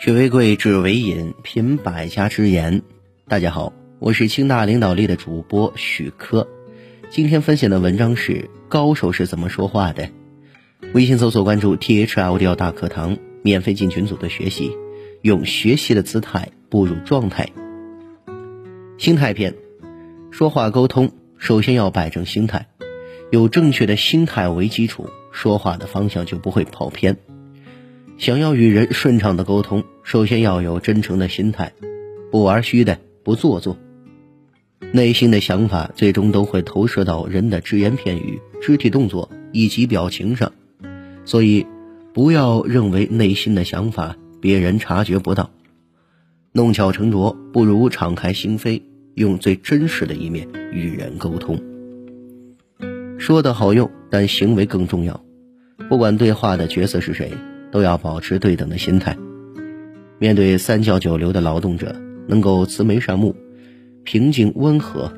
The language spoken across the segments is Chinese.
学为贵，知为引，品百家之言。大家好，我是清大领导力的主播许科。今天分享的文章是高手是怎么说话的。微信搜索关注 T H L D L 大课堂，免费进群组的学习，用学习的姿态步入状态。心态篇，说话沟通首先要摆正心态，有正确的心态为基础，说话的方向就不会跑偏。想要与人顺畅的沟通，首先要有真诚的心态，不玩虚的，不做作。内心的想法最终都会投射到人的只言片语、肢体动作以及表情上，所以不要认为内心的想法别人察觉不到。弄巧成拙，不如敞开心扉，用最真实的一面与人沟通。说的好用，但行为更重要。不管对话的角色是谁。都要保持对等的心态，面对三教九流的劳动者，能够慈眉善目、平静温和，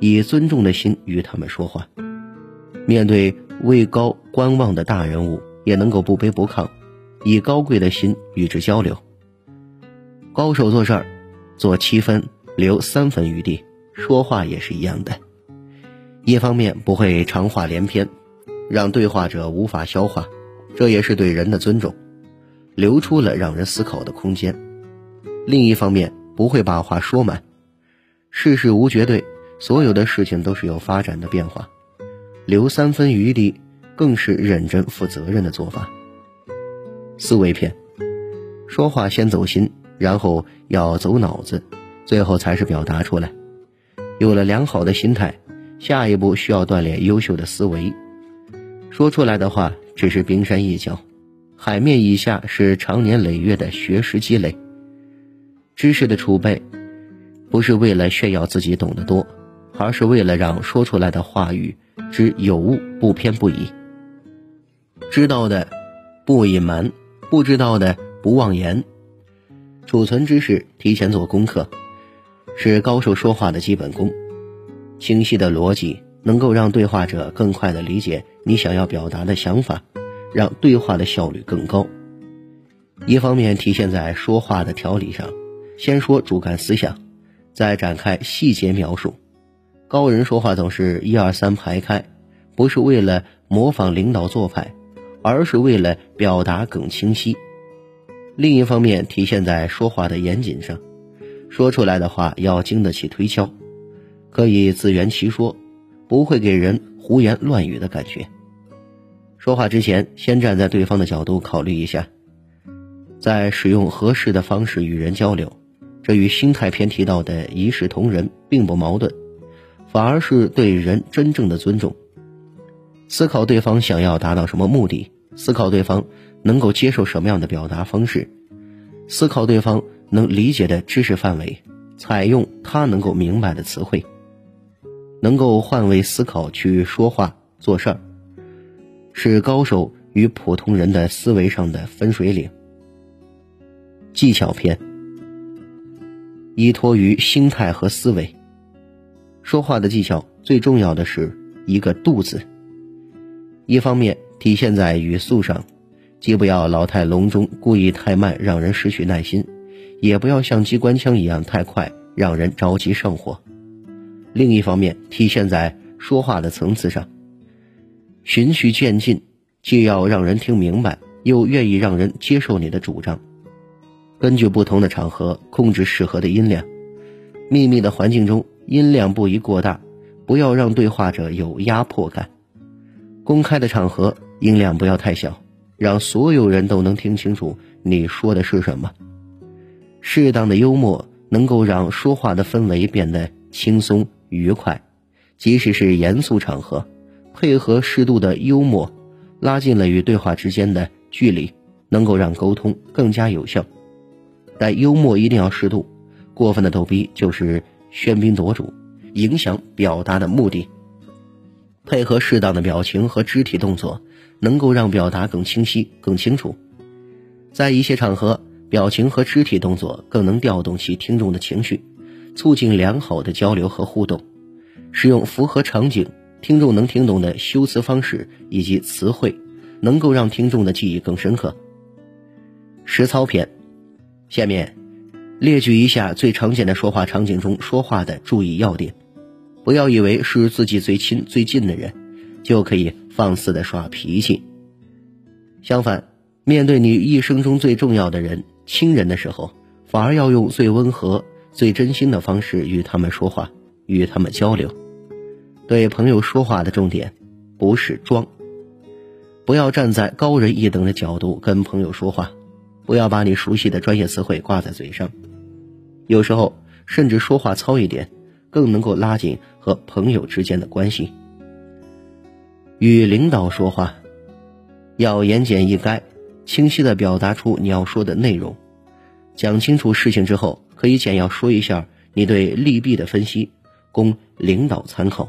以尊重的心与他们说话；面对位高观望的大人物，也能够不卑不亢，以高贵的心与之交流。高手做事儿，做七分，留三分余地，说话也是一样的。一方面不会长话连篇，让对话者无法消化。这也是对人的尊重，留出了让人思考的空间。另一方面，不会把话说满。世事无绝对，所有的事情都是有发展的变化。留三分余地，更是认真负责任的做法。思维篇，说话先走心，然后要走脑子，最后才是表达出来。有了良好的心态，下一步需要锻炼优秀的思维。说出来的话。只是冰山一角，海面以下是长年累月的学识积累。知识的储备，不是为了炫耀自己懂得多，而是为了让说出来的话语之有物不偏不倚。知道的不隐瞒，不知道的不妄言。储存知识，提前做功课，是高手说话的基本功。清晰的逻辑。能够让对话者更快地理解你想要表达的想法，让对话的效率更高。一方面体现在说话的条理上，先说主干思想，再展开细节描述。高人说话总是一二三排开，不是为了模仿领导做派，而是为了表达更清晰。另一方面体现在说话的严谨上，说出来的话要经得起推敲，可以自圆其说。不会给人胡言乱语的感觉。说话之前，先站在对方的角度考虑一下，再使用合适的方式与人交流。这与心态篇提到的一视同仁并不矛盾，反而是对人真正的尊重。思考对方想要达到什么目的，思考对方能够接受什么样的表达方式，思考对方能理解的知识范围，采用他能够明白的词汇。能够换位思考去说话做事儿，是高手与普通人的思维上的分水岭。技巧篇，依托于心态和思维。说话的技巧最重要的是一个“度”字。一方面体现在语速上，既不要老态龙钟，故意太慢，让人失去耐心；也不要像机关枪一样太快，让人着急上火。另一方面，体现在说话的层次上，循序渐进，既要让人听明白，又愿意让人接受你的主张。根据不同的场合，控制适合的音量。秘密的环境中，音量不宜过大，不要让对话者有压迫感。公开的场合，音量不要太小，让所有人都能听清楚你说的是什么。适当的幽默能够让说话的氛围变得轻松。愉快，即使是严肃场合，配合适度的幽默，拉近了与对话之间的距离，能够让沟通更加有效。但幽默一定要适度，过分的逗逼就是喧宾夺主，影响表达的目的。配合适当的表情和肢体动作，能够让表达更清晰、更清楚。在一些场合，表情和肢体动作更能调动起听众的情绪。促进良好的交流和互动，使用符合场景、听众能听懂的修辞方式以及词汇，能够让听众的记忆更深刻。实操篇，下面列举一下最常见的说话场景中说话的注意要点。不要以为是自己最亲最近的人，就可以放肆的耍脾气。相反，面对你一生中最重要的人、亲人的时候，反而要用最温和、最真心的方式与他们说话，与他们交流。对朋友说话的重点，不是装。不要站在高人一等的角度跟朋友说话，不要把你熟悉的专业词汇挂在嘴上。有时候，甚至说话糙一点。更能够拉近和朋友之间的关系。与领导说话，要言简意赅，清晰的表达出你要说的内容。讲清楚事情之后，可以简要说一下你对利弊的分析，供领导参考。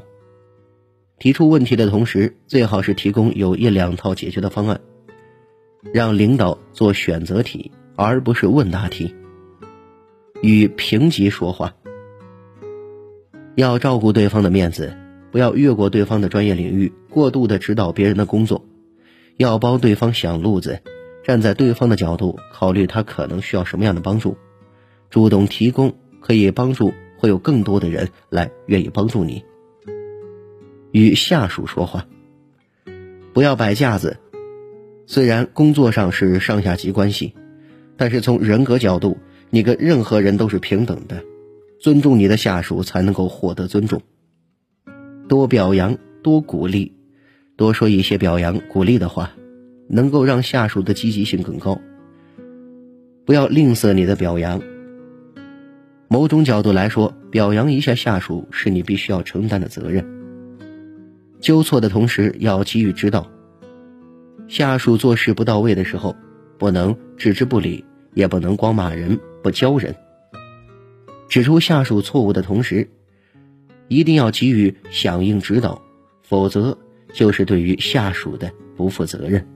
提出问题的同时，最好是提供有一两套解决的方案，让领导做选择题，而不是问答题。与平级说话。要照顾对方的面子，不要越过对方的专业领域，过度的指导别人的工作，要帮对方想路子，站在对方的角度考虑他可能需要什么样的帮助，主动提供可以帮助，会有更多的人来愿意帮助你。与下属说话，不要摆架子，虽然工作上是上下级关系，但是从人格角度，你跟任何人都是平等的。尊重你的下属，才能够获得尊重。多表扬，多鼓励，多说一些表扬、鼓励的话，能够让下属的积极性更高。不要吝啬你的表扬。某种角度来说，表扬一下下属是你必须要承担的责任。纠错的同时要给予指导。下属做事不到位的时候，不能置之不理，也不能光骂人不教人。指出下属错误的同时，一定要给予响应指导，否则就是对于下属的不负责任。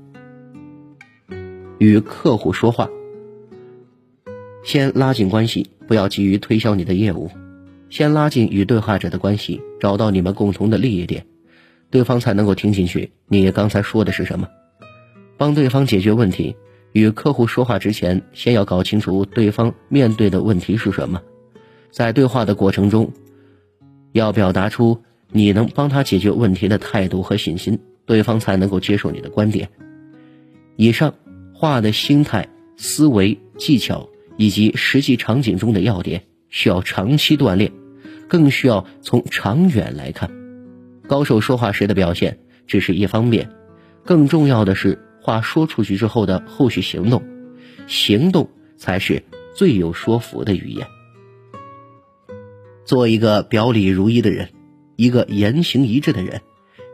与客户说话，先拉近关系，不要急于推销你的业务，先拉近与对话者的关系，找到你们共同的利益点，对方才能够听进去你刚才说的是什么，帮对方解决问题。与客户说话之前，先要搞清楚对方面对的问题是什么。在对话的过程中，要表达出你能帮他解决问题的态度和信心，对方才能够接受你的观点。以上话的心态、思维、技巧以及实际场景中的要点，需要长期锻炼，更需要从长远来看。高手说话时的表现只是一方面，更重要的是话说出去之后的后续行动，行动才是最有说服的语言。做一个表里如一的人，一个言行一致的人，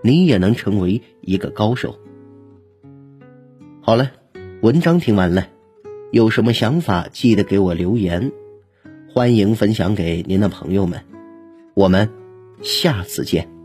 你也能成为一个高手。好了，文章听完了，有什么想法记得给我留言，欢迎分享给您的朋友们。我们下次见。